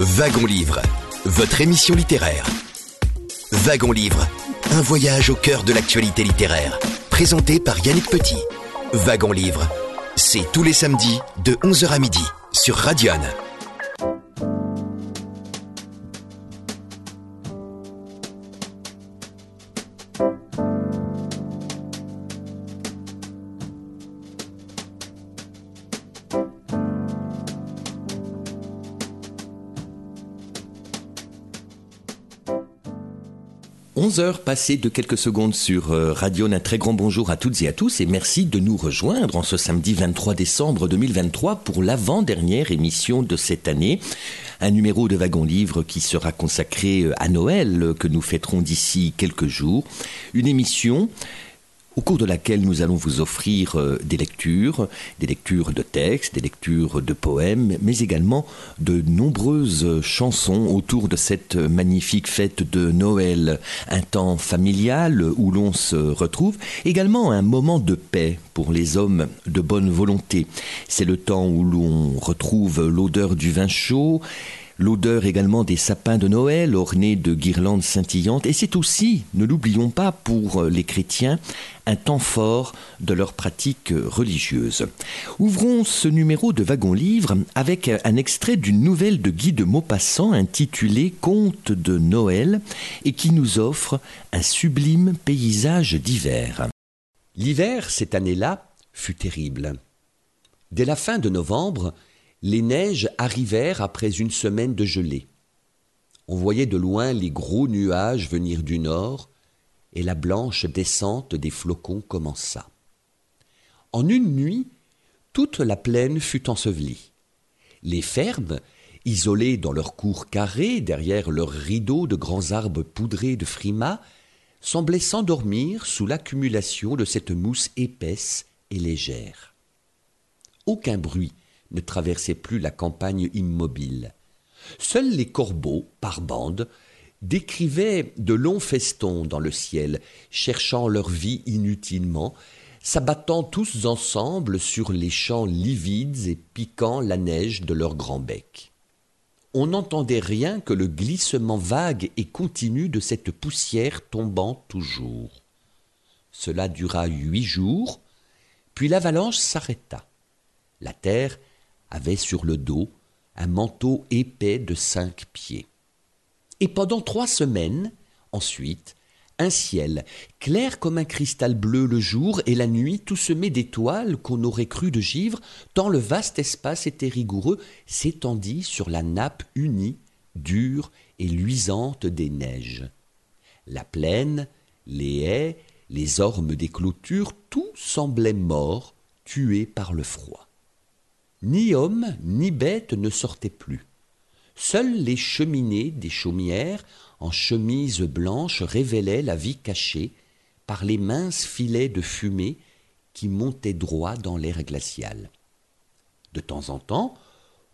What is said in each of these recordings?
Wagon Livre, votre émission littéraire. Wagon Livre, un voyage au cœur de l'actualité littéraire. Présenté par Yannick Petit. Wagon Livre, c'est tous les samedis de 11h à midi sur Radion. 11 heures passées de quelques secondes sur euh, Radio. Un très grand bonjour à toutes et à tous et merci de nous rejoindre en ce samedi 23 décembre 2023 pour l'avant-dernière émission de cette année. Un numéro de Wagon Livre qui sera consacré euh, à Noël que nous fêterons d'ici quelques jours. Une émission au cours de laquelle nous allons vous offrir euh, des lectures, des lectures de textes, des lectures de poèmes, mais également de nombreuses chansons autour de cette magnifique fête de Noël, un temps familial où l'on se retrouve, également un moment de paix pour les hommes de bonne volonté. C'est le temps où l'on retrouve l'odeur du vin chaud, l'odeur également des sapins de Noël ornés de guirlandes scintillantes, et c'est aussi, ne l'oublions pas, pour les chrétiens, un temps fort de leur pratique religieuse. Ouvrons ce numéro de Wagon Livre avec un extrait d'une nouvelle de Guy de Maupassant intitulée Conte de Noël et qui nous offre un sublime paysage d'hiver. L'hiver, cette année-là, fut terrible. Dès la fin de novembre, les neiges arrivèrent après une semaine de gelée. On voyait de loin les gros nuages venir du nord, et la blanche descente des flocons commença. En une nuit, toute la plaine fut ensevelie. Les fermes, isolées dans leurs cours carrés derrière leurs rideaux de grands arbres poudrés de frimas, semblaient s'endormir sous l'accumulation de cette mousse épaisse et légère. Aucun bruit ne traversait plus la campagne immobile. Seuls les corbeaux, par bandes, décrivaient de longs festons dans le ciel, cherchant leur vie inutilement, s'abattant tous ensemble sur les champs livides et piquant la neige de leurs grands becs. On n'entendait rien que le glissement vague et continu de cette poussière tombant toujours. Cela dura huit jours, puis l'avalanche s'arrêta. La terre avait sur le dos un manteau épais de cinq pieds. Et pendant trois semaines, ensuite, un ciel, clair comme un cristal bleu le jour et la nuit tout semé d'étoiles qu'on aurait cru de givre, tant le vaste espace était rigoureux, s'étendit sur la nappe unie, dure et luisante des neiges. La plaine, les haies, les ormes des clôtures, tout semblait mort, tué par le froid. Ni homme ni bête ne sortaient plus. Seules les cheminées des chaumières, en chemise blanche, révélaient la vie cachée par les minces filets de fumée qui montaient droit dans l'air glacial. De temps en temps,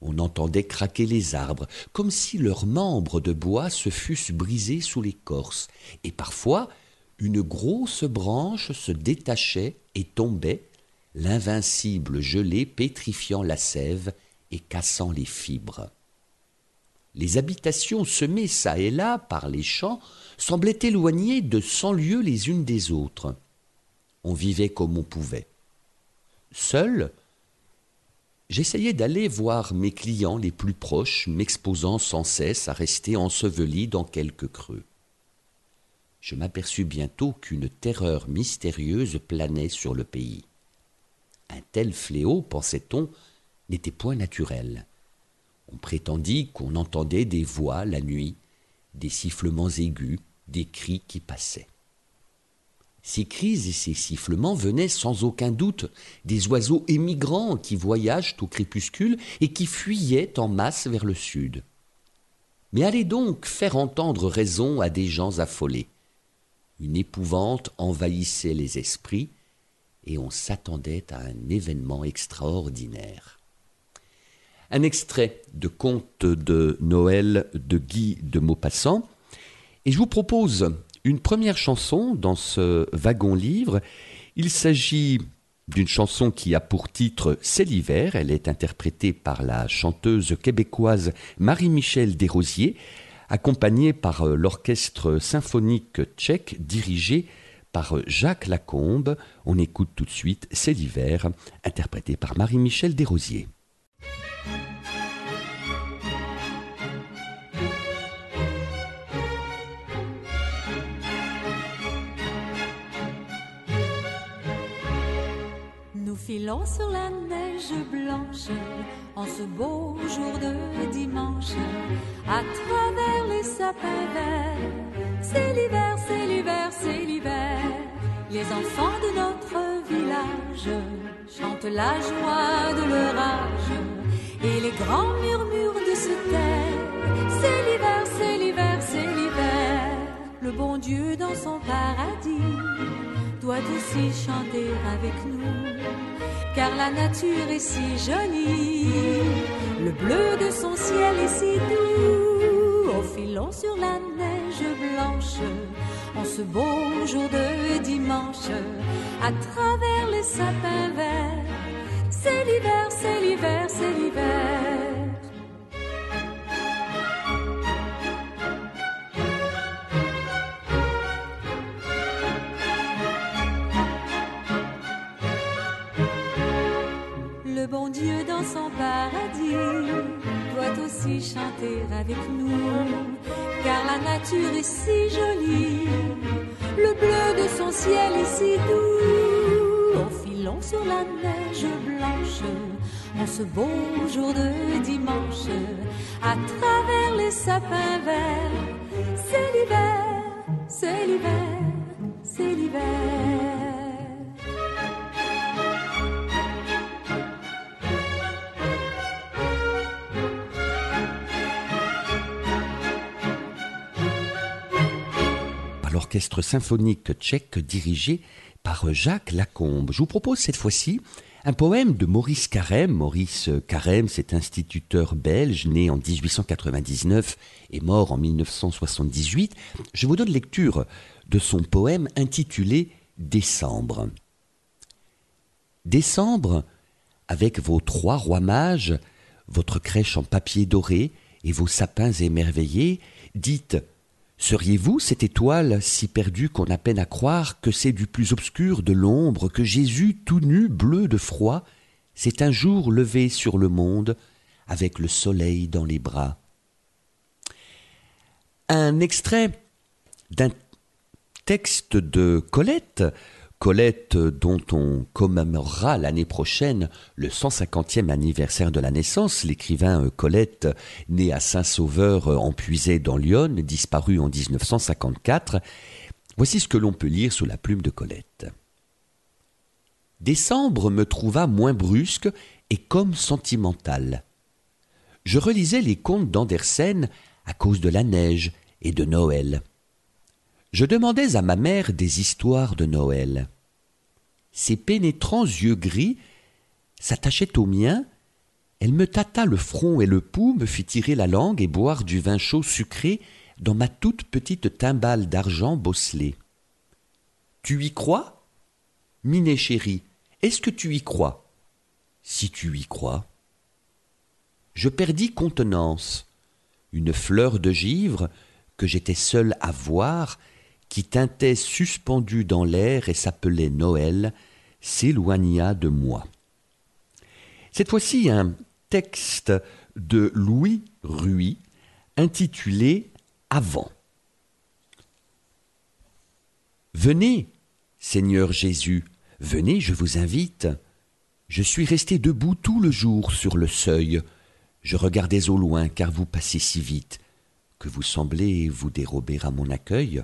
on entendait craquer les arbres, comme si leurs membres de bois se fussent brisés sous l'écorce, et parfois une grosse branche se détachait et tombait, l'invincible gelée pétrifiant la sève et cassant les fibres. Les habitations semées çà et là par les champs semblaient éloignées de cent lieues les unes des autres. On vivait comme on pouvait. Seul, j'essayais d'aller voir mes clients les plus proches, m'exposant sans cesse à rester enseveli dans quelques creux. Je m'aperçus bientôt qu'une terreur mystérieuse planait sur le pays. Un tel fléau, pensait-on, n'était point naturel. On prétendit qu'on entendait des voix la nuit, des sifflements aigus, des cris qui passaient. Ces cris et ces sifflements venaient sans aucun doute des oiseaux émigrants qui voyagent au crépuscule et qui fuyaient en masse vers le sud. Mais allez donc faire entendre raison à des gens affolés. Une épouvante envahissait les esprits, et on s'attendait à un événement extraordinaire. Un extrait de Conte de Noël de Guy de Maupassant, et je vous propose une première chanson dans ce wagon livre. Il s'agit d'une chanson qui a pour titre C'est l'hiver. Elle est interprétée par la chanteuse québécoise Marie-Michel Desrosiers, accompagnée par euh, l'orchestre symphonique tchèque dirigé par euh, Jacques Lacombe. On écoute tout de suite C'est l'hiver, interprété par Marie-Michel Desrosiers. Filant sur la neige blanche en ce beau jour de dimanche, à travers les sapins verts. C'est l'hiver, c'est l'hiver, c'est l'hiver. Les enfants de notre village chantent la joie de leur âge et les grands murmures de ce terre. C'est l'hiver, c'est l'hiver, c'est l'hiver. Le bon Dieu dans son paradis doit aussi chanter avec nous car la nature est si jolie. Le bleu de son ciel est si doux, au filon sur la neige en ce beau jour de dimanche, à travers les sapins verts. C'est l'hiver, c'est l'hiver, c'est l'hiver. bon Dieu dans son paradis chanter avec nous, car la nature est si jolie, le bleu de son ciel est si doux. En filant sur la neige blanche, en ce beau jour de dimanche, à travers les sapins verts, c'est l'hiver, c'est l'hiver, c'est l'hiver. L'orchestre symphonique tchèque dirigé par Jacques Lacombe. Je vous propose cette fois-ci un poème de Maurice Carême. Maurice Carême, c'est instituteur belge, né en 1899 et mort en 1978. Je vous donne lecture de son poème intitulé Décembre. Décembre, avec vos trois rois mages, votre crèche en papier doré et vos sapins émerveillés, dites Seriez-vous cette étoile si perdue qu'on a peine à croire que c'est du plus obscur de l'ombre que Jésus, tout nu, bleu de froid, s'est un jour levé sur le monde avec le soleil dans les bras? Un extrait d'un texte de Colette Colette, dont on commémorera l'année prochaine le 150e anniversaire de la naissance, l'écrivain Colette, né à Saint-Sauveur en Puisay dans Lyon, disparu en 1954. Voici ce que l'on peut lire sous la plume de Colette. Décembre me trouva moins brusque et comme sentimental. Je relisais les contes d'Andersen à cause de la neige et de Noël. Je demandais à ma mère des histoires de Noël ses pénétrants yeux gris s'attachaient aux miens, elle me tâta le front et le pouls, me fit tirer la langue et boire du vin chaud sucré dans ma toute petite timbale d'argent bosselée. Tu y crois? Minet chéri, est-ce que tu y crois? Si tu y crois. Je perdis contenance. Une fleur de givre, que j'étais seul à voir, qui tintait suspendu dans l'air et s'appelait Noël, s'éloigna de moi. Cette fois-ci, un texte de Louis Ruy intitulé Avant. Venez, Seigneur Jésus, venez, je vous invite. Je suis resté debout tout le jour sur le seuil. Je regardais au loin car vous passez si vite que vous semblez vous dérober à mon accueil.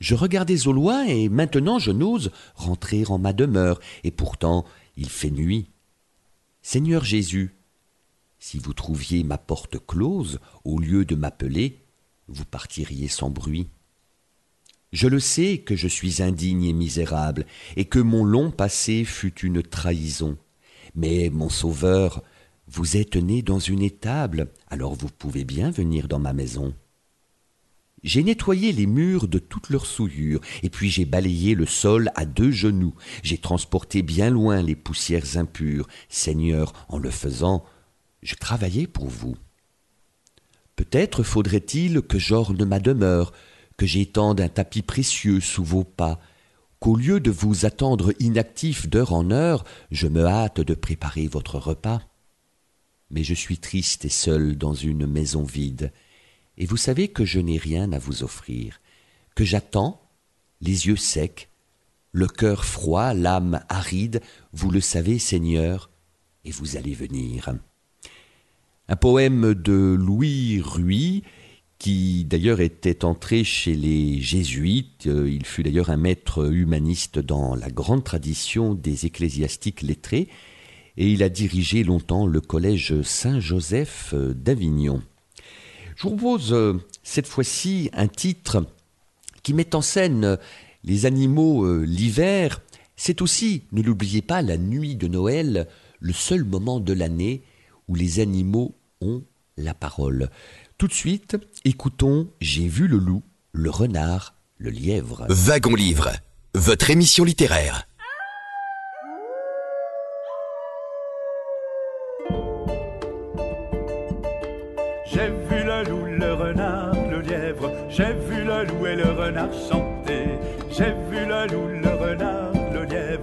Je regardais au loin et maintenant je n'ose rentrer en ma demeure, et pourtant il fait nuit. Seigneur Jésus, si vous trouviez ma porte close, au lieu de m'appeler, vous partiriez sans bruit. Je le sais que je suis indigne et misérable, et que mon long passé fut une trahison. Mais, mon Sauveur, vous êtes né dans une étable, alors vous pouvez bien venir dans ma maison. J'ai nettoyé les murs de toutes leurs souillures, et puis j'ai balayé le sol à deux genoux. J'ai transporté bien loin les poussières impures. Seigneur, en le faisant, je travaillais pour vous. Peut-être faudrait-il que j'orne ma demeure, que j'étende un tapis précieux sous vos pas, qu'au lieu de vous attendre inactif d'heure en heure, je me hâte de préparer votre repas. Mais je suis triste et seul dans une maison vide, et vous savez que je n'ai rien à vous offrir, que j'attends, les yeux secs, le cœur froid, l'âme aride, vous le savez, Seigneur, et vous allez venir. Un poème de Louis Ruy, qui d'ailleurs était entré chez les jésuites. Euh, il fut d'ailleurs un maître humaniste dans la grande tradition des ecclésiastiques lettrés, et il a dirigé longtemps le collège Saint-Joseph euh, d'Avignon. Je propose euh, cette fois-ci un titre qui met en scène les animaux l'hiver. C'est aussi, ne l'oubliez pas, la nuit de Noël, le seul moment de l'année où les animaux ont la parole. Tout de suite, écoutons J'ai vu le loup, le renard, le lièvre. Wagon Livre, votre émission littéraire. Le loup, le renard, le lièvre, j'ai vu le loup et le renard chanter. J'ai vu le loup, le renard, le lièvre,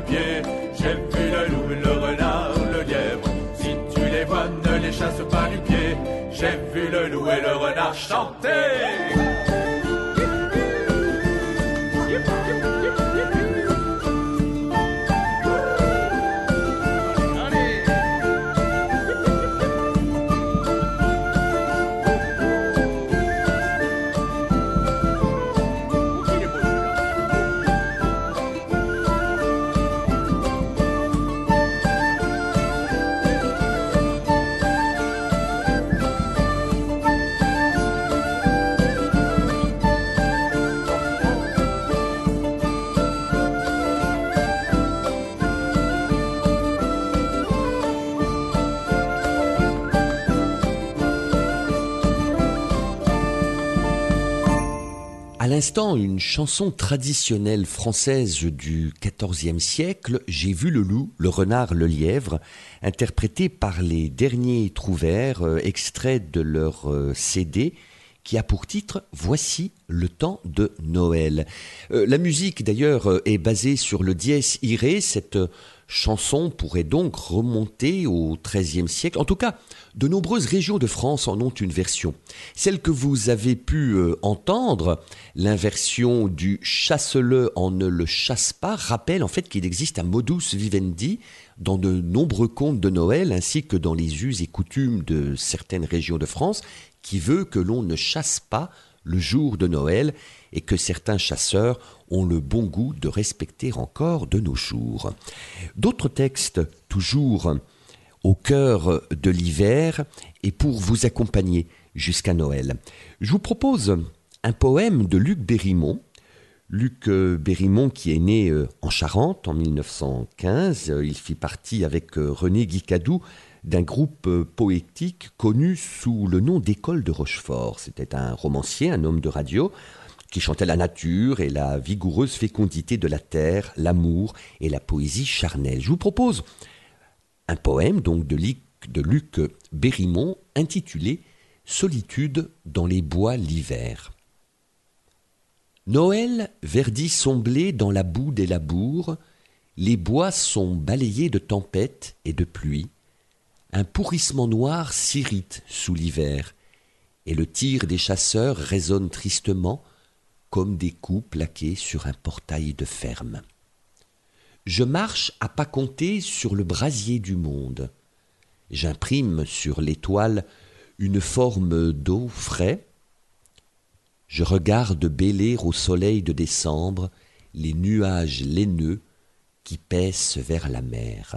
pied. J'ai vu le loup, le renard, le lièvre, si tu les vois, ne les chasse pas du pied. J'ai vu le loup et le renard chanter. Une chanson traditionnelle française du XIVe siècle, J'ai vu le loup, le renard, le lièvre, interprétée par les derniers trouvères, euh, extrait de leur euh, CD, qui a pour titre Voici le temps de Noël. Euh, la musique d'ailleurs est basée sur le dies irae, cette chanson pourrait donc remonter au XIIIe siècle. En tout cas, de nombreuses régions de France en ont une version. Celle que vous avez pu euh, entendre, l'inversion du chasse-le en ne le chasse pas, rappelle en fait qu'il existe un modus vivendi dans de nombreux contes de Noël ainsi que dans les us et coutumes de certaines régions de France qui veut que l'on ne chasse pas le jour de Noël et que certains chasseurs ont le bon goût de respecter encore de nos jours. D'autres textes, toujours au cœur de l'hiver et pour vous accompagner jusqu'à Noël. Je vous propose un poème de Luc Berrimont. Luc euh, Berrimont qui est né euh, en Charente en 1915, il fit partie avec euh, René Guicadou d'un groupe poétique connu sous le nom d'École de Rochefort. C'était un romancier, un homme de radio, qui chantait la nature et la vigoureuse fécondité de la terre, l'amour et la poésie charnelle. Je vous propose un poème donc de Luc, Berrimont intitulé Solitude dans les bois l'hiver. Noël verdit son blé dans la boue des labours, les bois sont balayés de tempêtes et de pluie, un pourrissement noir s'irrite sous l'hiver, et le tir des chasseurs résonne tristement comme des coups plaqués sur un portail de ferme. Je marche à pas compter sur le brasier du monde. J'imprime sur l'étoile une forme d'eau frais. Je regarde bêler au soleil de décembre les nuages laineux qui paissent vers la mer.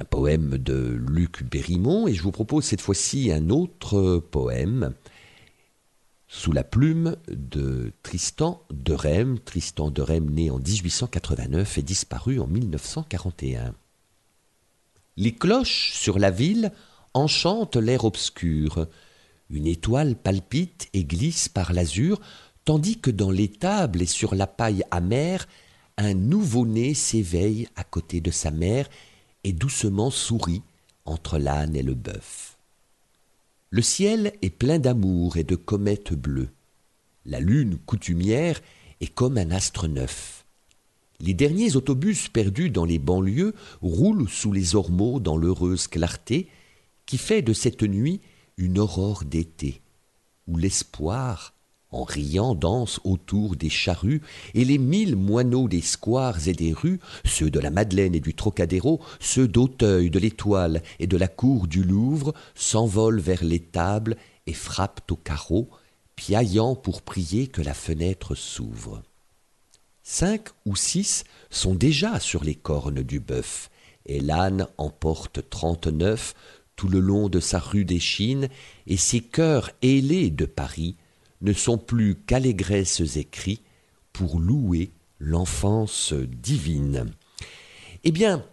Un poème de Luc Berrimont, et je vous propose cette fois-ci un autre poème sous la plume de Tristan de Rem. Tristan de Rem, né en 1889 et disparu en 1941. Les cloches sur la ville enchantent l'air obscur. Une étoile palpite et glisse par l'azur, tandis que dans l'étable et sur la paille amère, un nouveau-né s'éveille à côté de sa mère et doucement sourit entre l'âne et le bœuf. Le ciel est plein d'amour et de comètes bleues. La lune coutumière est comme un astre neuf. Les derniers autobus perdus dans les banlieues roulent sous les ormeaux dans l'heureuse clarté qui fait de cette nuit une aurore d'été, où l'espoir en riant danse autour des charrues, et les mille moineaux des squares et des rues, ceux de la Madeleine et du Trocadéro, ceux d'Auteuil, de l'Étoile et de la cour du Louvre, s'envolent vers les tables et frappent au carreau, piaillant pour prier que la fenêtre s'ouvre. Cinq ou six sont déjà sur les cornes du bœuf, et l'âne en porte trente-neuf tout le long de sa rue des Chines, et ses cœurs ailés de Paris ne sont plus qu'allégresses écrits pour louer l'enfance divine. Eh bien,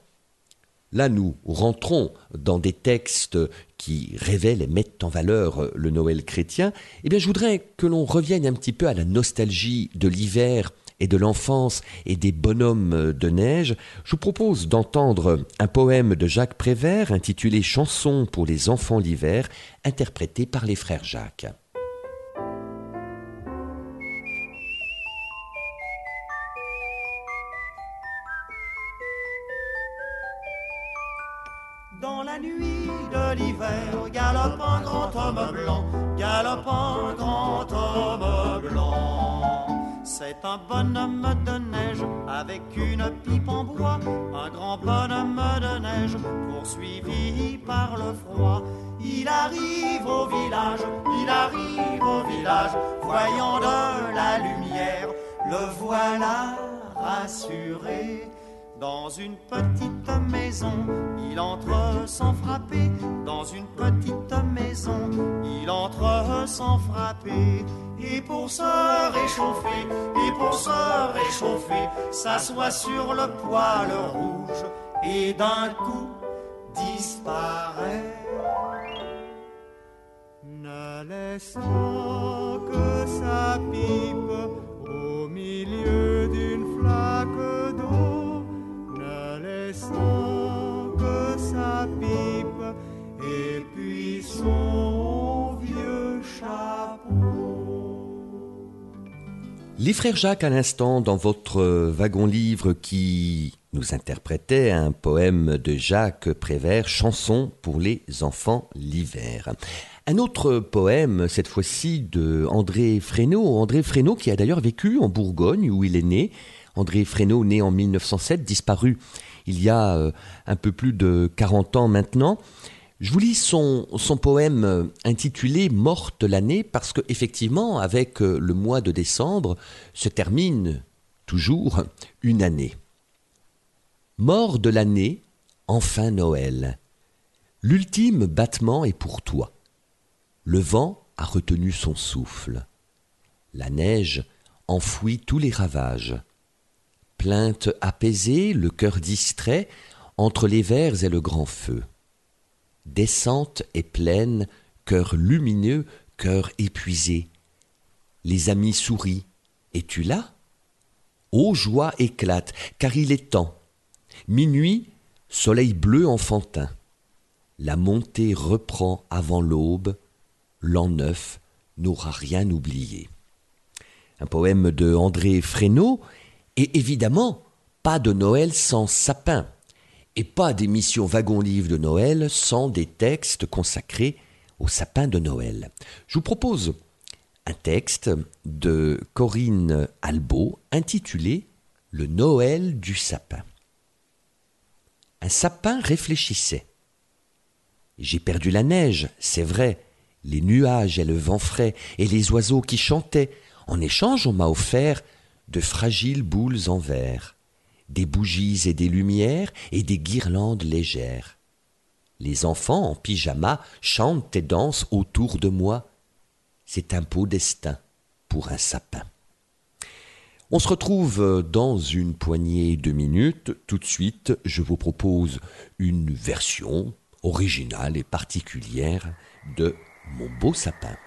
là nous rentrons dans des textes qui révèlent et mettent en valeur le Noël chrétien. Eh bien, je voudrais que l'on revienne un petit peu à la nostalgie de l'hiver et de l'enfance et des bonhommes de neige, je vous propose d'entendre un poème de Jacques Prévert intitulé Chanson pour les enfants l'hiver, interprété par les frères Jacques. Galope un grand homme blanc, galope un grand homme blanc. C'est un bonhomme de neige avec une pipe en bois, un grand bonhomme de neige poursuivi par le froid. Il arrive au village, il arrive au village, voyant de la lumière, le voilà rassuré. Dans une petite maison, il entre sans frapper. Dans une petite maison, il entre sans frapper. Et pour se réchauffer, et pour se réchauffer, s'assoit sur le poêle rouge et d'un coup disparaît. Ne laissant que sa pipe au milieu d'une Les frères Jacques à l'instant dans votre wagon-livre qui nous interprétait un poème de Jacques Prévert, Chanson pour les enfants l'hiver. Un autre poème, cette fois-ci de André Fresneau. André Fresneau qui a d'ailleurs vécu en Bourgogne où il est né. André Fresneau, né en 1907, disparu il y a euh, un peu plus de 40 ans maintenant. Je vous lis son, poème euh, intitulé Morte l'année parce que effectivement, avec euh, le mois de décembre, se termine toujours une année. Mort de l'année, enfin Noël. L'ultime battement est pour toi. Le vent a retenu son souffle. La neige enfouit tous les ravages. Plainte apaisée, le cœur distrait, entre les vers et le grand feu. Descente et pleine, cœur lumineux, cœur épuisé. Les amis sourient. Es-tu là? Ô joie éclate, car il est temps. Minuit, soleil bleu enfantin. La montée reprend avant l'aube. L'an neuf n'aura rien oublié. Un poème de André Fresneau, et évidemment, pas de Noël sans sapin, et pas d'émission wagon-livre de Noël sans des textes consacrés au sapin de Noël. Je vous propose un texte de Corinne Albo intitulé Le Noël du sapin. Un sapin réfléchissait. J'ai perdu la neige, c'est vrai, les nuages et le vent frais, et les oiseaux qui chantaient. En échange, on m'a offert de fragiles boules en verre, des bougies et des lumières, et des guirlandes légères. Les enfants en pyjama chantent et dansent autour de moi. C'est un beau destin pour un sapin. On se retrouve dans une poignée de minutes. Tout de suite, je vous propose une version originale et particulière de Mon beau sapin.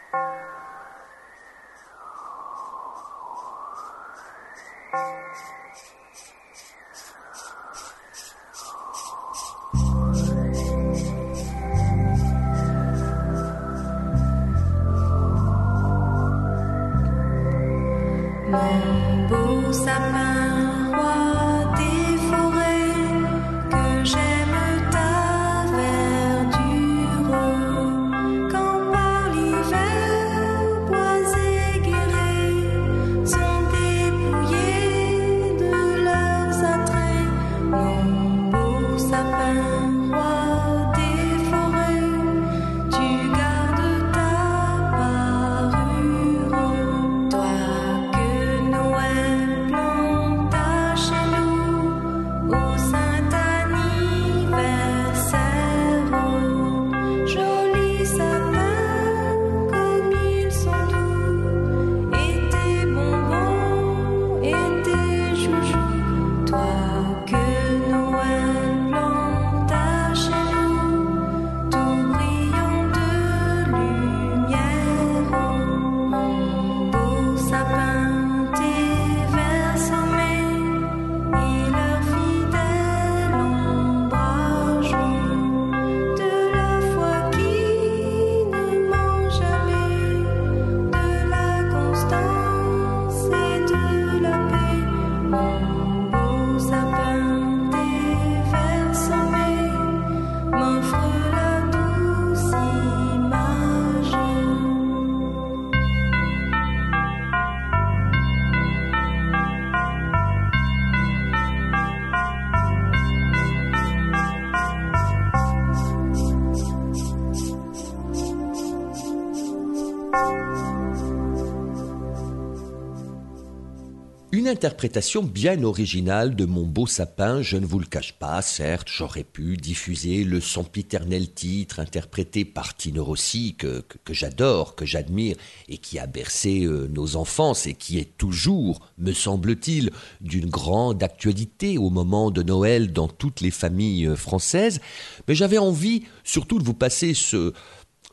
Interprétation bien originale de mon beau sapin, je ne vous le cache pas, certes, j'aurais pu diffuser le sempiternel titre interprété par Tino Rossi, que, que, j'adore, que j'admire, et qui a bercé euh, nos enfances, et qui est toujours, me semble-t-il, d'une grande actualité au moment de Noël dans toutes les familles euh, françaises. Mais j'avais envie surtout de vous passer ce,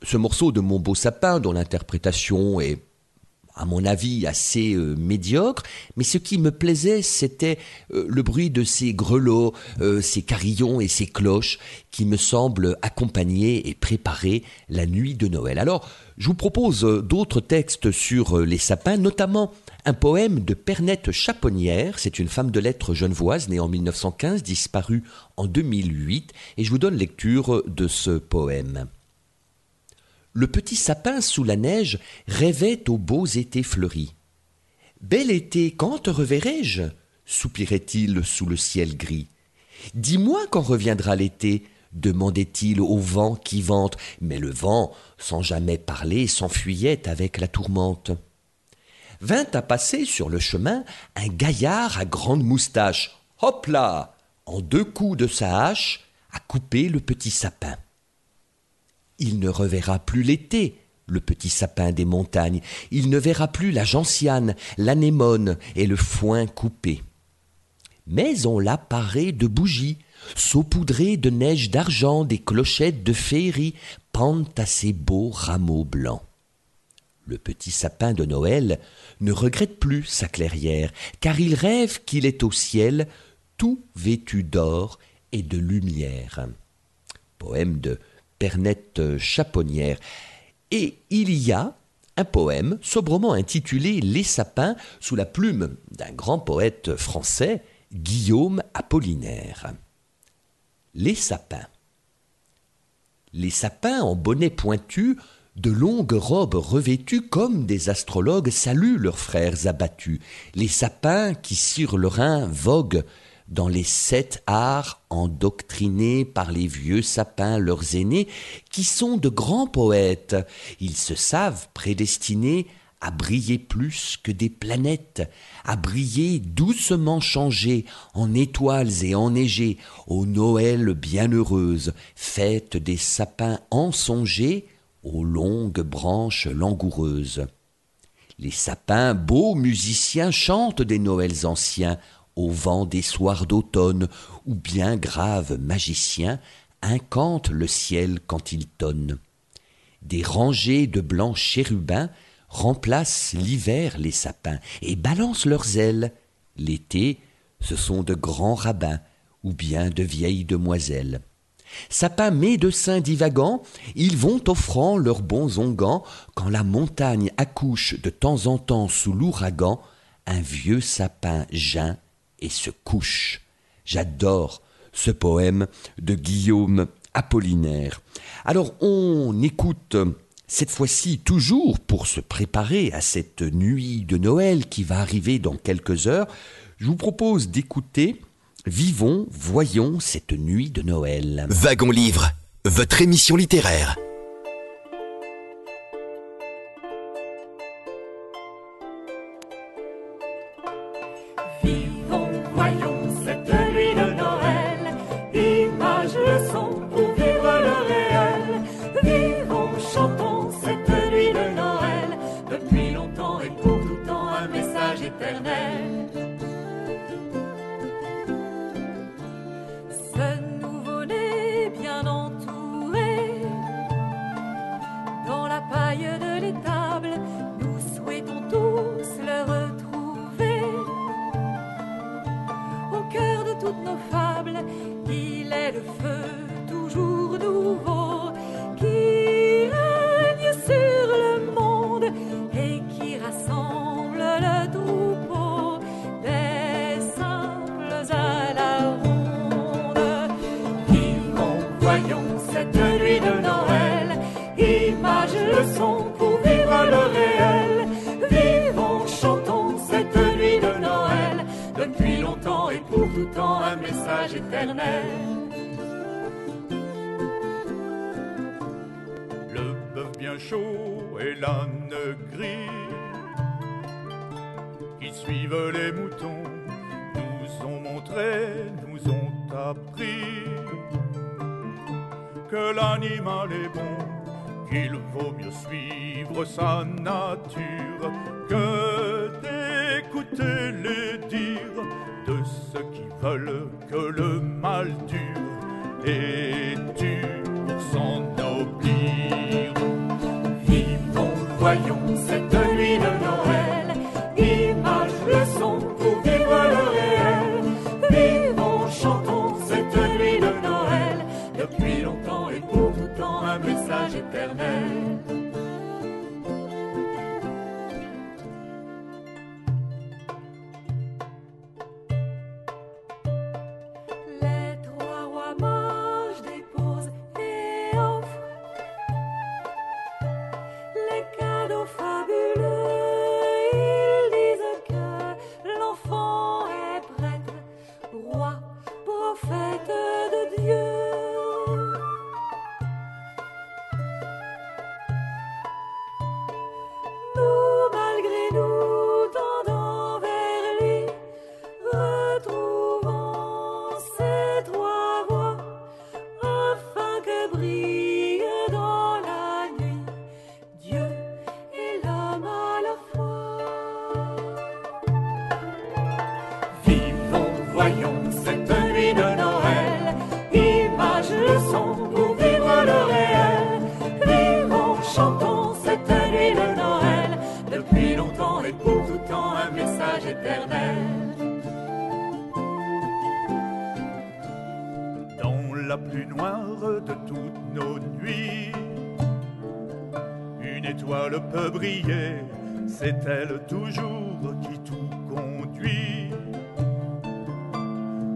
ce morceau de mon beau sapin, dont l'interprétation est à mon avis assez euh, médiocre, mais ce qui me plaisait, c'était euh, le bruit de ces grelots, euh, ces carillons et ces cloches qui me semblent accompagner et préparer la nuit de Noël. Alors, je vous propose d'autres textes sur les sapins, notamment un poème de Pernette Chaponnière, c'est une femme de lettres genevoise née en 1915, disparue en 2008, et je vous donne lecture de ce poème. Le petit sapin sous la neige rêvait aux beaux étés fleuris. Bel été, quand te reverrai-je? soupirait-il sous le ciel gris. Dis-moi quand reviendra l'été demandait-il au vent qui vente, mais le vent, sans jamais parler, s'enfuyait avec la tourmente. Vint à passer sur le chemin un gaillard à grande moustache. Hop là En deux coups de sa hache, à couper le petit sapin. Il ne reverra plus l'été, le petit sapin des montagnes, il ne verra plus la gentiane, l'anémone et le foin coupé. Mais on l'a paré de bougies, saupoudré de neige d'argent, des clochettes de féerie pendent à ses beaux rameaux blancs. Le petit sapin de Noël ne regrette plus sa clairière, car il rêve qu'il est au ciel, tout vêtu d'or et de lumière. Poème de Pernette Chaponnière. Et il y a un poème sobrement intitulé Les sapins sous la plume d'un grand poète français, Guillaume Apollinaire. Les sapins. Les sapins en bonnet pointu, de longues robes revêtues comme des astrologues saluent leurs frères abattus. Les sapins qui sur le Rhin voguent dans les sept arts endoctrinés par les vieux sapins leurs aînés, qui sont de grands poètes. Ils se savent prédestinés à briller plus que des planètes, à briller doucement changés en étoiles et enneigés, aux Noël bienheureuses, fête des sapins ensongés, aux longues branches langoureuses. Les sapins, beaux musiciens, chantent des Noëls anciens, au vent des soirs d'automne, ou bien graves magiciens incantent le ciel quand il tonne. Des rangées de blancs chérubins remplacent l'hiver les sapins et balancent leurs ailes. L'été, ce sont de grands rabbins ou bien de vieilles demoiselles. Sapins médecins divagants, ils vont offrant leurs bons onguents quand la montagne accouche de temps en temps sous l'ouragan, un vieux sapin geint et se couche. J'adore ce poème de Guillaume Apollinaire. Alors on écoute cette fois-ci toujours pour se préparer à cette nuit de Noël qui va arriver dans quelques heures. Je vous propose d'écouter Vivons, voyons cette nuit de Noël. Wagon Livre, votre émission littéraire. Toutes nos fables, il est le feu Le bœuf bien chaud et l'âne gris qui suivent les moutons nous ont montré, nous ont appris que l'animal est bon, qu'il vaut mieux suivre sa nature que d'écouter les dires ceux qui veulent que le mal dure et tue pour s'ennoblir. Vivons, voyons cette pour vivre le réel. Vivons, chantons cette nuit de Noël, depuis longtemps et pour tout temps un message éternel. Dans la plus noire de toutes nos nuits, une étoile peut briller, c'est elle toujours qui tout conduit.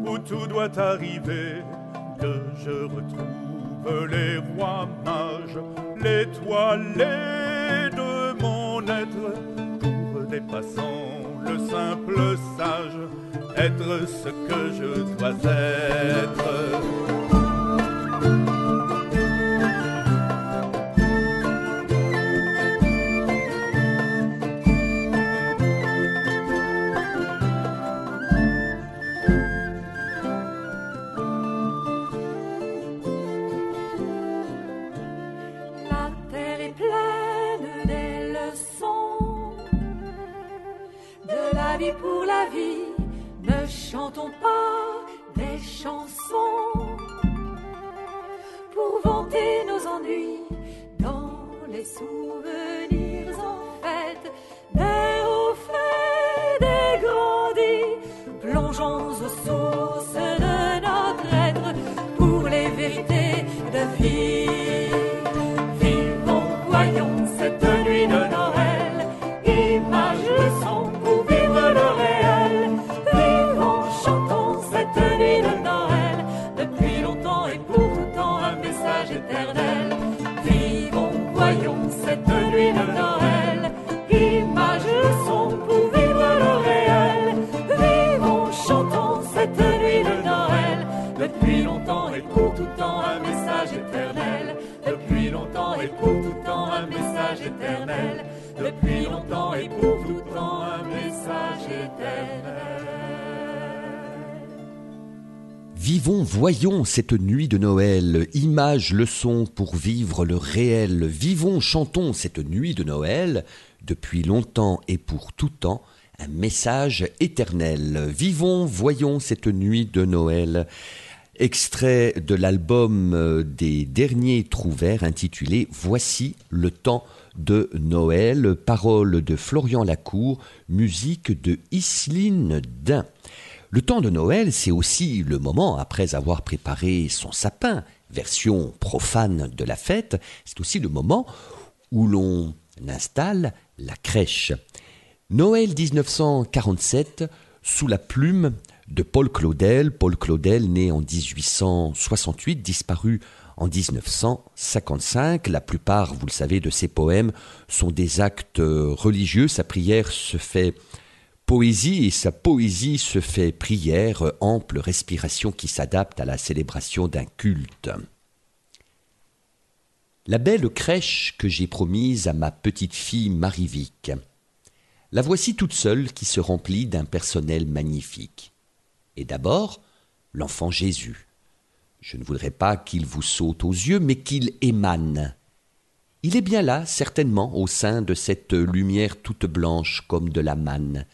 Où tout doit arriver, que je retrouve les rois mages, l'étoilé de mon être, pour des passants, le simple sage, être ce que je dois être. Ne chantons pas des chansons pour vanter nos ennuis dans les souvenirs Vivons, voyons cette nuit de Noël, image, leçon pour vivre le réel. Vivons, chantons cette nuit de Noël, depuis longtemps et pour tout temps, un message éternel. Vivons, voyons cette nuit de Noël. Extrait de l'album euh, des derniers Trouvères intitulé Voici le temps de Noël, paroles de Florian Lacour, musique de Isline Dain. Le temps de Noël, c'est aussi le moment, après avoir préparé son sapin, version profane de la fête, c'est aussi le moment où l'on installe la crèche. Noël 1947, sous la plume de Paul Claudel. Paul Claudel, né en 1868, disparu en 1955. La plupart, vous le savez, de ses poèmes sont des actes religieux. Sa prière se fait poésie et sa poésie se fait prière, ample respiration qui s'adapte à la célébration d'un culte. La belle crèche que j'ai promise à ma petite fille Marie-Vic. La voici toute seule qui se remplit d'un personnel magnifique. Et d'abord, l'enfant Jésus. Je ne voudrais pas qu'il vous saute aux yeux, mais qu'il émane. Il est bien là, certainement, au sein de cette lumière toute blanche comme de la manne.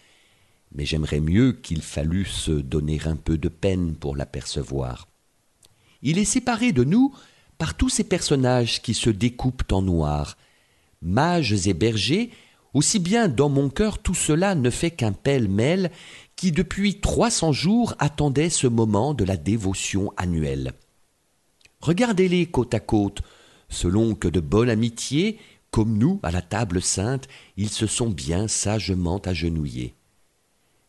Mais j'aimerais mieux qu'il fallût se donner un peu de peine pour l'apercevoir. Il est séparé de nous par tous ces personnages qui se découpent en noir. Mages et bergers, aussi bien dans mon cœur tout cela ne fait qu'un pêle-mêle qui depuis trois cents jours attendait ce moment de la dévotion annuelle. Regardez-les côte à côte, selon que de bonne amitié, comme nous à la table sainte, ils se sont bien sagement agenouillés.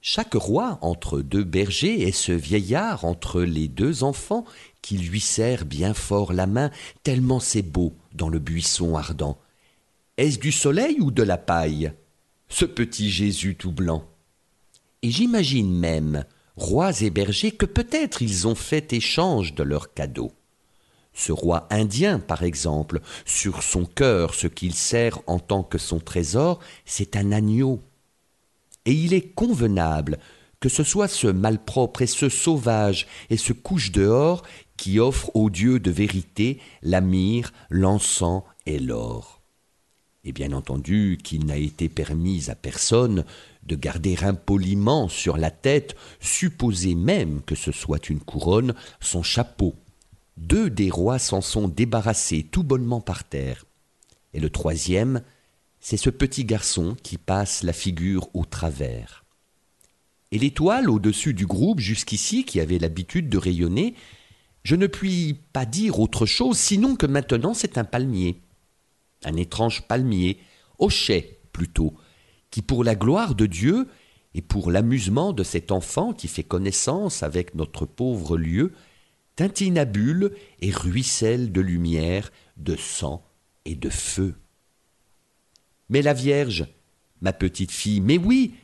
Chaque roi entre deux bergers et ce vieillard entre les deux enfants qui lui serre bien fort la main, tellement c'est beau dans le buisson ardent. Est-ce du soleil ou de la paille Ce petit Jésus tout blanc? Et j'imagine même, rois et bergers, que peut-être ils ont fait échange de leurs cadeaux. Ce roi indien, par exemple, sur son cœur, ce qu'il sert en tant que son trésor, c'est un agneau. Et il est convenable que ce soit ce malpropre et ce sauvage et ce couche dehors qui offre aux dieux de vérité la myrrhe, l'encens et l'or. Et bien entendu qu'il n'a été permis à personne de garder impoliment sur la tête, supposé même que ce soit une couronne, son chapeau, deux des rois s'en sont débarrassés tout bonnement par terre. Et le troisième, c'est ce petit garçon qui passe la figure au travers. Et l'étoile au-dessus du groupe jusqu'ici, qui avait l'habitude de rayonner, je ne puis pas dire autre chose sinon que maintenant c'est un palmier. Un étrange palmier, hochet plutôt, qui pour la gloire de Dieu et pour l'amusement de cet enfant qui fait connaissance avec notre pauvre lieu, tintinabule et ruisselle de lumière, de sang et de feu. Mais la Vierge, ma petite fille, mais oui,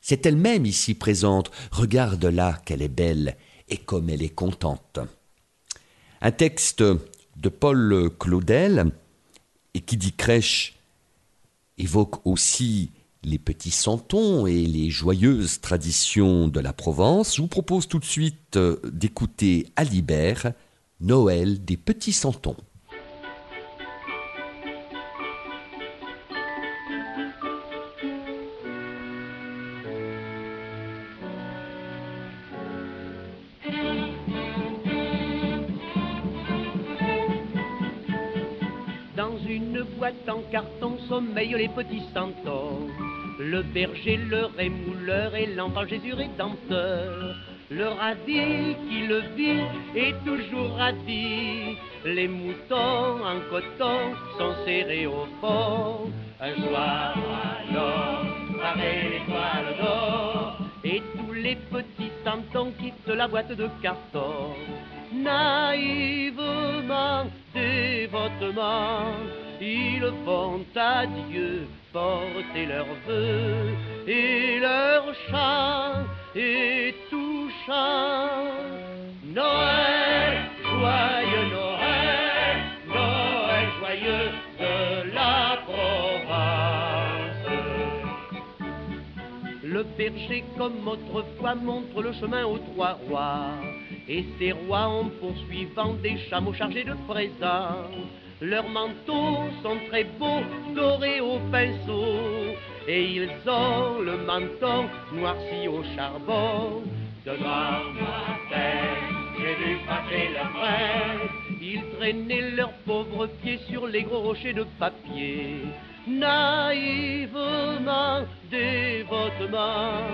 c'est elle-même ici présente, regarde-la qu'elle est belle et comme elle est contente. Un texte de Paul Claudel, et qui dit crèche, évoque aussi les petits santons et les joyeuses traditions de la Provence, je vous propose tout de suite euh, d'écouter Alibert, Noël des petits santons. Les petits santons. Le berger, le rémouleur et l'enfant Jésus rédempteur. Le radis qui le vit est toujours radis. Les moutons en coton sont serrés au fond. Un soir alors, paraît l'étoile d'or. Et tous les petits santons quittent la boîte de carton. Naïvement, dévotement, ils font adieu, porter leurs vœux et leurs chants et touchant. Noël, joyeux Noël, Noël joyeux de la Provence. Le berger, comme autrefois, montre le chemin aux trois rois. Et ces rois ont poursuivant des chameaux chargés de présents. Leurs manteaux sont très beaux, dorés au pinceau. Et ils ont le menton noirci au charbon. Devant ma tête, j'ai vu passer leurs frères. Ils traînaient leurs pauvres pieds sur les gros rochers de papier. Naïvement, dévotement,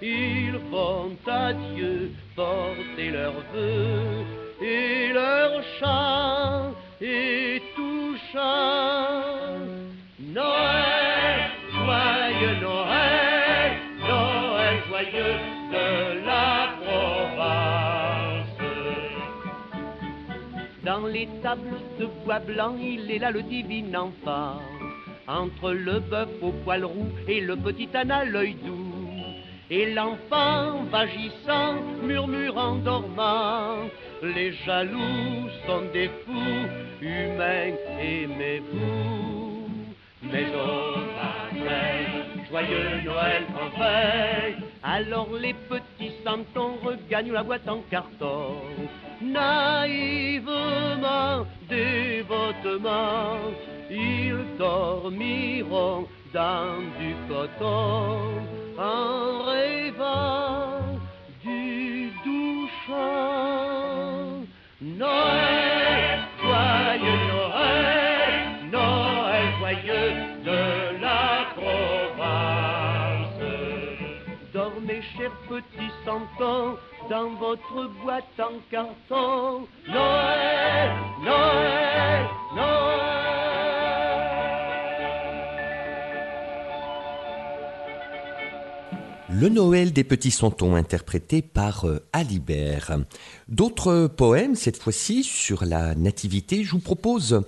ils font adieu, porter leurs vœux et et touchant. Noël, joyeux Noël, Noël joyeux de la Provence. Dans les tables de bois blanc, il est là le divin enfant. Entre le bœuf au poil roux et le petit âne à l'œil doux. Et l'enfant vagissant, murmurant, dormant. Les jaloux sont des fous, humains, aimez-vous. Mais au joyeux Noël en veille. Alors les petits santons regagnent la boîte en carton. Naïvement, dévotement, ils dormiront dans du coton en rêvant Noël, joyeux Noël, Noël joyeux de la Provence. Dormez, chers petits santons, dans votre boîte en carton. Noël, Noël, Noël. Le Noël des petits santons interprété par euh, Alibert. D'autres poèmes, cette fois-ci sur la nativité, je vous propose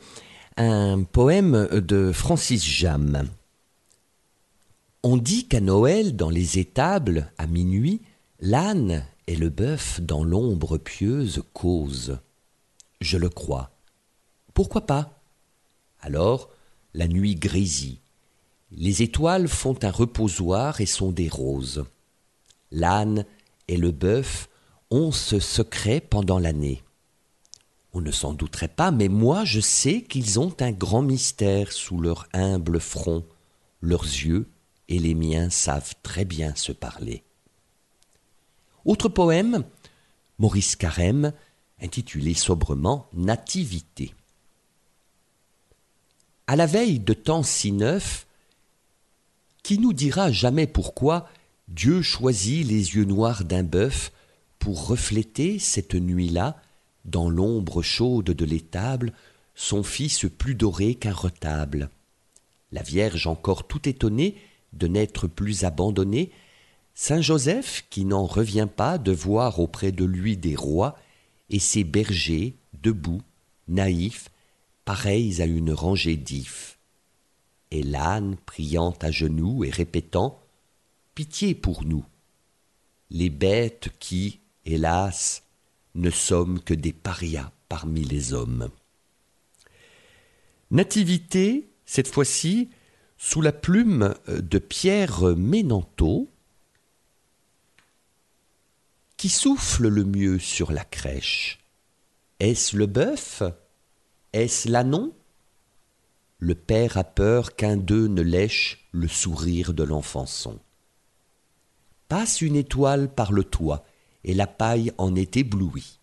un poème de Francis Jam. On dit qu'à Noël, dans les étables, à minuit, l'âne et le bœuf dans l'ombre pieuse causent. Je le crois. Pourquoi pas? Alors, la nuit grésille. Les étoiles font un reposoir et sont des roses. L'âne et le bœuf ont ce secret pendant l'année. On ne s'en douterait pas, mais moi je sais qu'ils ont un grand mystère sous leur humble front. Leurs yeux et les miens savent très bien se parler. Autre poème, Maurice Carême, intitulé sobrement Nativité. À la veille de temps si neuf, qui nous dira jamais pourquoi Dieu choisit les yeux noirs d'un bœuf pour refléter cette nuit-là, dans l'ombre chaude de l'étable, son fils plus doré qu'un retable. La Vierge encore tout étonnée de n'être plus abandonnée, Saint Joseph qui n'en revient pas de voir auprès de lui des rois et ses bergers debout, naïfs, pareils à une rangée d'ifs. Et l'âne priant à genoux et répétant Pitié pour nous, les bêtes qui, hélas, ne sommes que des parias parmi les hommes. Nativité, cette fois-ci, sous la plume de Pierre Ménanteau, qui souffle le mieux sur la crèche. Est-ce le bœuf? Est-ce l'anon Le père a peur qu'un d'eux ne lèche le sourire de l'enfançon. Passe une étoile par le toit, et la paille en est éblouie.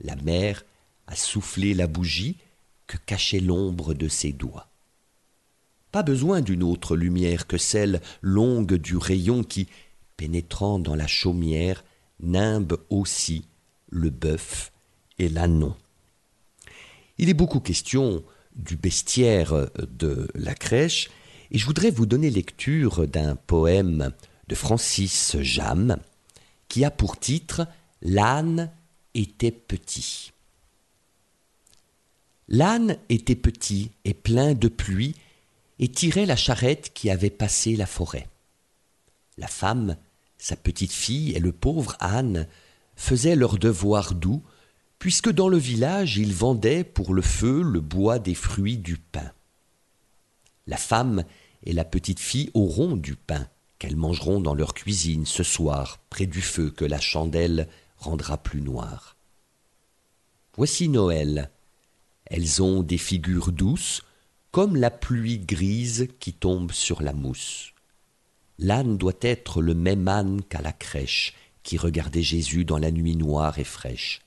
La mère a soufflé la bougie que cachait l'ombre de ses doigts. Pas besoin d'une autre lumière que celle longue du rayon qui, pénétrant dans la chaumière, nimbe aussi le bœuf et l'anon. Il est beaucoup question du bestiaire de la crèche, et je voudrais vous donner lecture d'un poème de Francis Jamme, qui a pour titre L'âne était petit. L'âne était petit et plein de pluie, et tirait la charrette qui avait passé la forêt. La femme, sa petite fille et le pauvre âne faisaient leur devoir doux, puisque dans le village ils vendaient pour le feu le bois des fruits du pain. La femme et la petite fille auront du pain, qu'elles mangeront dans leur cuisine ce soir, près du feu que la chandelle rendra plus noir. Voici Noël. Elles ont des figures douces, comme la pluie grise qui tombe sur la mousse. L'âne doit être le même âne qu'à la crèche, qui regardait Jésus dans la nuit noire et fraîche.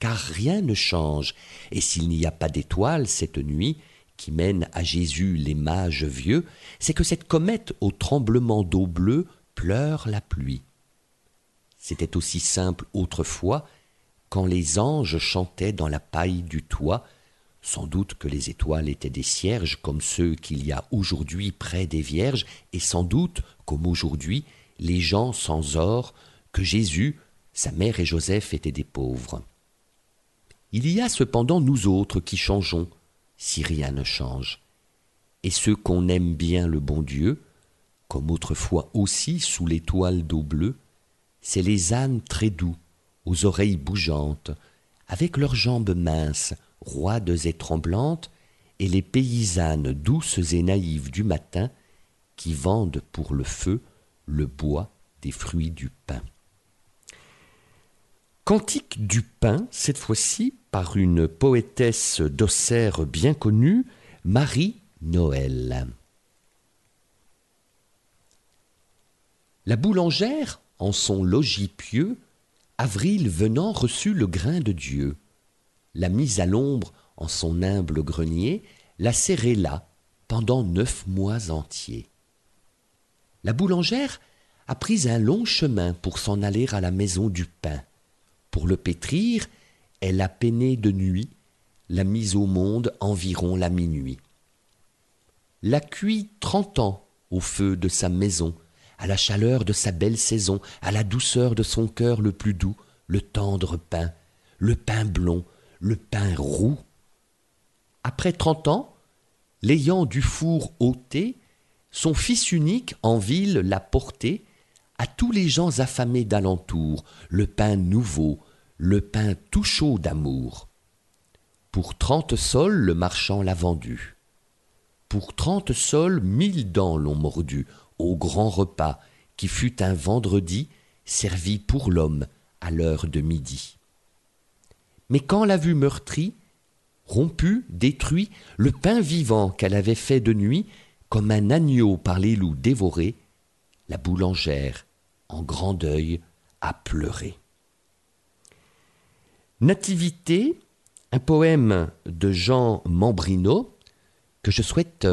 Car rien ne change, et s'il n'y a pas d'étoile cette nuit, qui mène à Jésus les mages vieux, c'est que cette comète au tremblement d'eau bleue pleure la pluie. C'était aussi simple autrefois, quand les anges chantaient dans la paille du toit, sans doute que les étoiles étaient des cierges comme ceux qu'il y a aujourd'hui près des vierges, et sans doute, comme aujourd'hui, les gens sans or, que Jésus, sa mère et Joseph étaient des pauvres. Il y a cependant nous autres qui changeons, si rien ne change. Et ceux qu'on aime bien le bon Dieu, comme autrefois aussi sous l'étoile d'eau bleue, c'est les ânes très doux, aux oreilles bougeantes, avec leurs jambes minces, roides et tremblantes, et les paysannes douces et naïves du matin, qui vendent pour le feu le bois des fruits du pain. Cantique du pain, cette fois-ci par une poétesse d'Auxerre bien connue, Marie Noël. La boulangère, en son logis pieux, avril venant reçut le grain de Dieu, la mise à l'ombre en son humble grenier, la serré là pendant neuf mois entiers. La boulangère a pris un long chemin pour s'en aller à la maison du pain. Pour le pétrir, elle a peiné de nuit, l'a mise au monde environ la minuit. L'a cuit trente ans au feu de sa maison, à la chaleur de sa belle saison, à la douceur de son cœur le plus doux, le tendre pain, le pain blond, le pain roux. Après trente ans, l'ayant du four ôté, son fils unique en ville l'a porté à tous les gens affamés d'alentour, le pain nouveau, le pain tout chaud d'amour. Pour trente sols le marchand l'a vendu. Pour trente sols mille dents l'ont mordu au grand repas qui fut un vendredi servi pour l'homme à l'heure de midi. Mais quand l'a vue meurtrie, rompu, détruit, le pain vivant qu'elle avait fait de nuit, comme un agneau par les loups dévoré, la boulangère, en grand deuil, a pleuré. Nativité, un poème de Jean Mambrino que je souhaite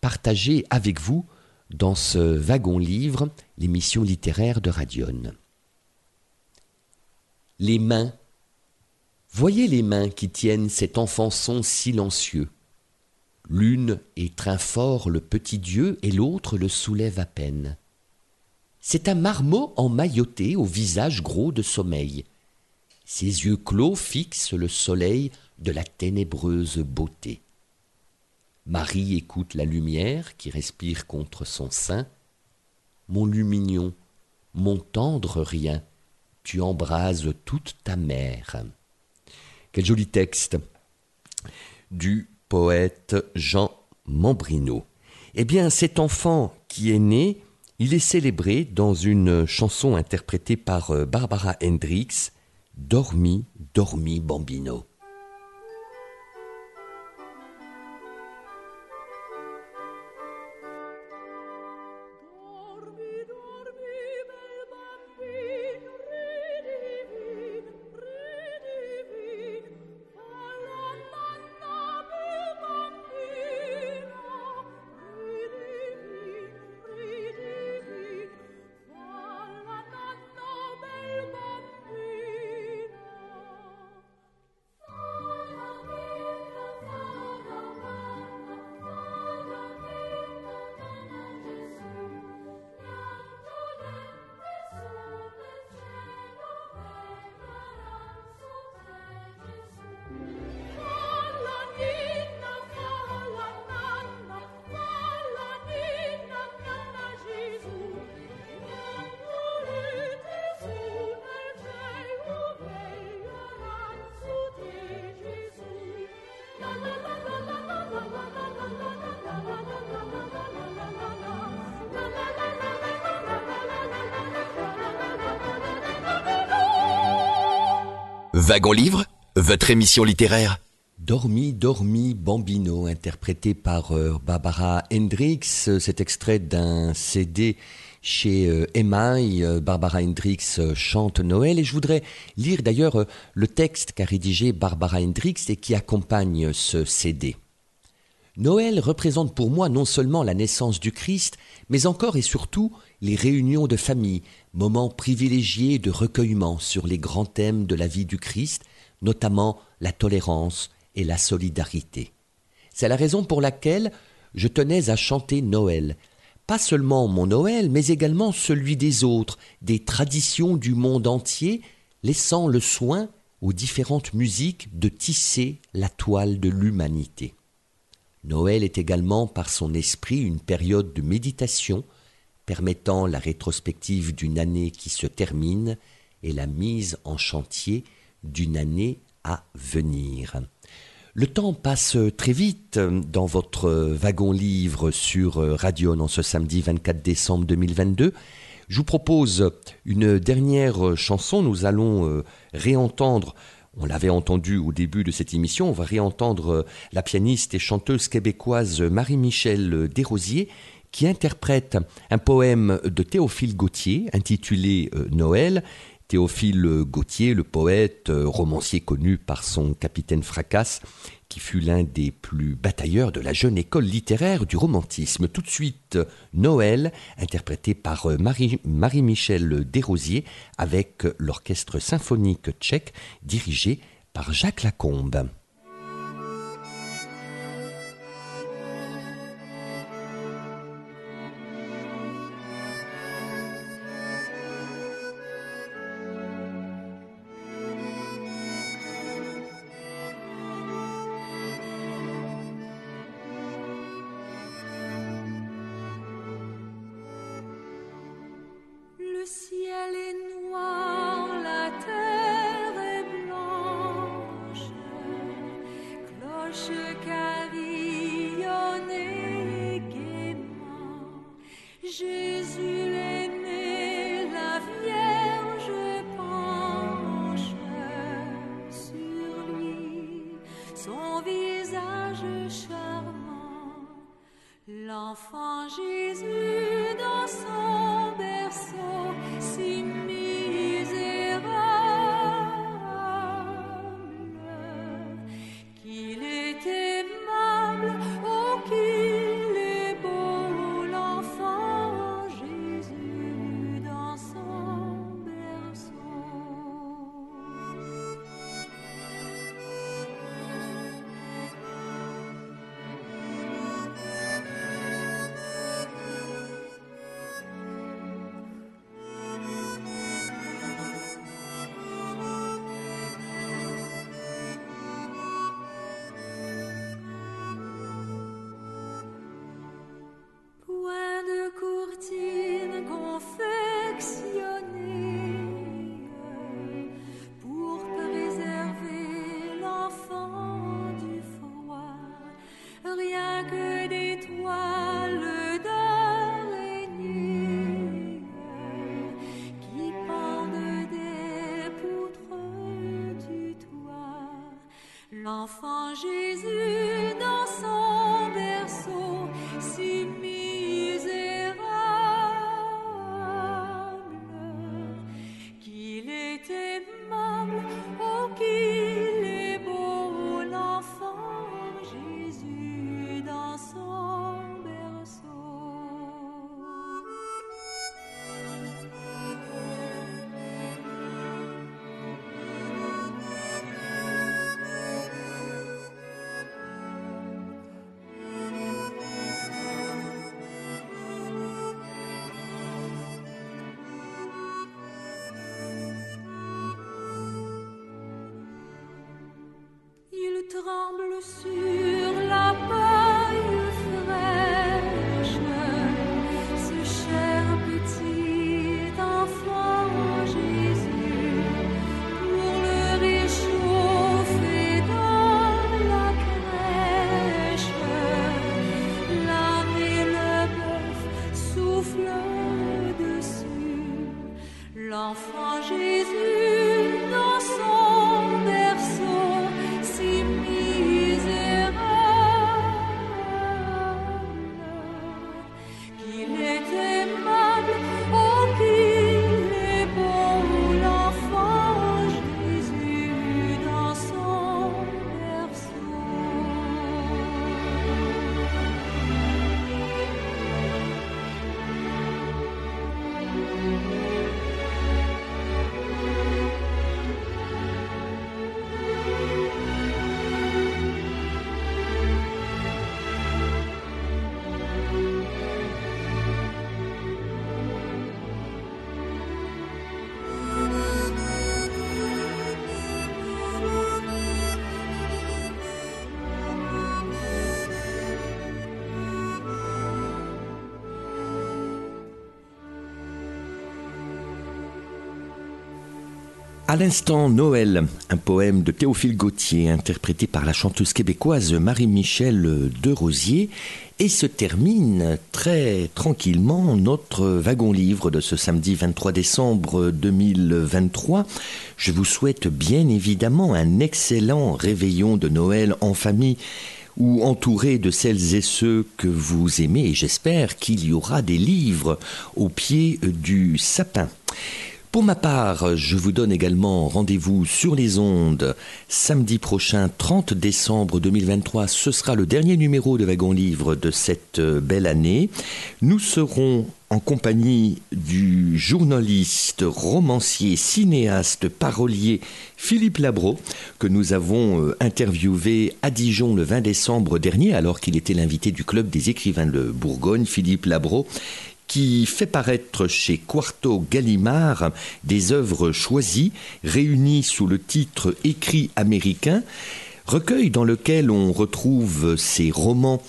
partager avec vous dans ce wagon livre, l'émission littéraire de Radion. Les mains. Voyez les mains qui tiennent cet enfançon silencieux. L'une étreint fort le petit Dieu et l'autre le soulève à peine. C'est un marmot emmailloté au visage gros de sommeil. Ses yeux clos fixent le soleil de la ténébreuse beauté. Marie écoute la lumière qui respire contre son sein. Mon lumignon, mon tendre rien, tu embrases toute ta mère. Quel joli texte du poète Jean Mambrino. Eh bien, cet enfant qui est né, il est célébré dans une chanson interprétée par euh, Barbara Hendricks, Dormi, dormi, bambino. Wagon Livre, votre émission littéraire. Dormi, dormi, bambino, interprété par euh, Barbara Hendricks. C'est extrait d'un CD chez Emaille. Euh, Barbara Hendricks euh, chante Noël. Et je voudrais lire d'ailleurs le texte qu'a rédigé Barbara Hendricks et qui accompagne ce CD. Noël représente pour moi non seulement la naissance du Christ, mais encore et surtout les réunions de famille, moments privilégiés de recueillement sur les grands thèmes de la vie du Christ, notamment la tolérance et la solidarité. C'est la raison pour laquelle je tenais à chanter Noël, pas seulement mon Noël, mais également celui des autres, des traditions du monde entier, laissant le soin aux différentes musiques de tisser la toile de l'humanité. Noël est également par son esprit une période de méditation permettant la rétrospective d'une année qui se termine et la mise en chantier d'une année à venir. Le temps passe très vite dans votre wagon livre sur Radion en ce samedi 24 décembre 2022. Je vous propose une dernière chanson. Nous allons euh, réentendre on l'avait entendu au début de cette émission, on va réentendre euh, la pianiste et chanteuse québécoise Marie-Michel Desrosiers qui interprète un poème de Théophile Gautier intitulé euh, Noël. Théophile Gautier, le poète, euh, romancier connu par son capitaine Fracasse, qui fut l'un des plus batailleurs de la jeune école littéraire du romantisme. Tout de suite, Noël, interprété par euh, Marie- Marie-Michel Desrosiers, avec l'orchestre symphonique tchèque dirigé par Jacques Lacombe. À l'instant, Noël, un poème de Théophile Gautier, interprété par la chanteuse québécoise Marie-Michel de Rosier, et se termine très tranquillement notre wagon-livre de ce samedi 23 décembre 2023. Je vous souhaite bien évidemment un excellent réveillon de Noël en famille ou entouré de celles et ceux que vous aimez, et j'espère qu'il y aura des livres au pied du sapin. Pour ma part, je vous donne également rendez-vous sur les ondes samedi prochain, 30 décembre 2023. Ce sera le dernier numéro de Wagon Livre de cette euh, belle année. Nous serons en compagnie du journaliste, romancier, cinéaste, parolier Philippe Labro, que nous avons euh, interviewé à Dijon le 20 décembre dernier, alors qu'il était l'invité du Club des écrivains de Bourgogne. Philippe Labro qui fait paraître chez Quarto Gallimard des œuvres choisies, réunies sous le titre Écrit américain, recueil dans lequel on retrouve ces romans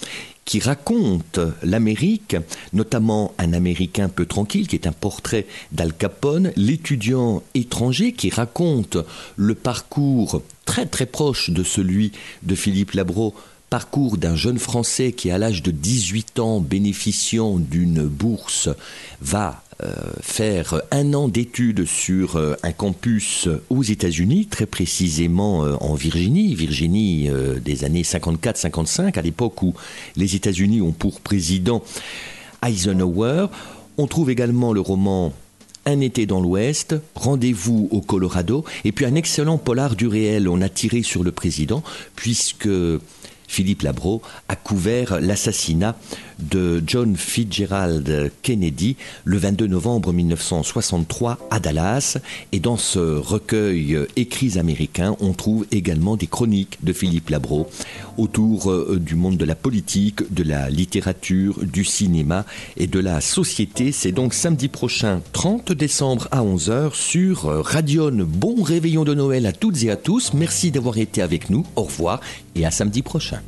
qui racontent l'Amérique, notamment un Américain peu tranquille, qui est un portrait d'Al Capone, l'étudiant étranger qui raconte le parcours très très proche de celui de Philippe Labro parcours d'un jeune Français qui, à l'âge de 18 ans, bénéficiant d'une bourse, va euh, faire un an d'études sur euh, un campus aux États-Unis, très précisément euh, en Virginie, Virginie des années 54-55, à l'époque où les États-Unis ont pour président Eisenhower. On trouve également le roman un été dans l'Ouest, Rendez-vous au Colorado, et puis un excellent polar du réel. On a tiré sur le président, puisque Philippe Labro a couvert l'assassinat de John Fitzgerald Kennedy le 22 novembre 1963 à Dallas. Et dans ce recueil Écrits américains, on trouve également des chroniques de Philippe Labro autour euh, du monde de la politique, de la littérature, du cinéma et de la société. C'est donc samedi prochain, 30 décembre à 11h sur euh, Radion. Bon réveillon de Noël à toutes et à tous. Merci d'avoir été avec nous. Au revoir et à samedi prochain.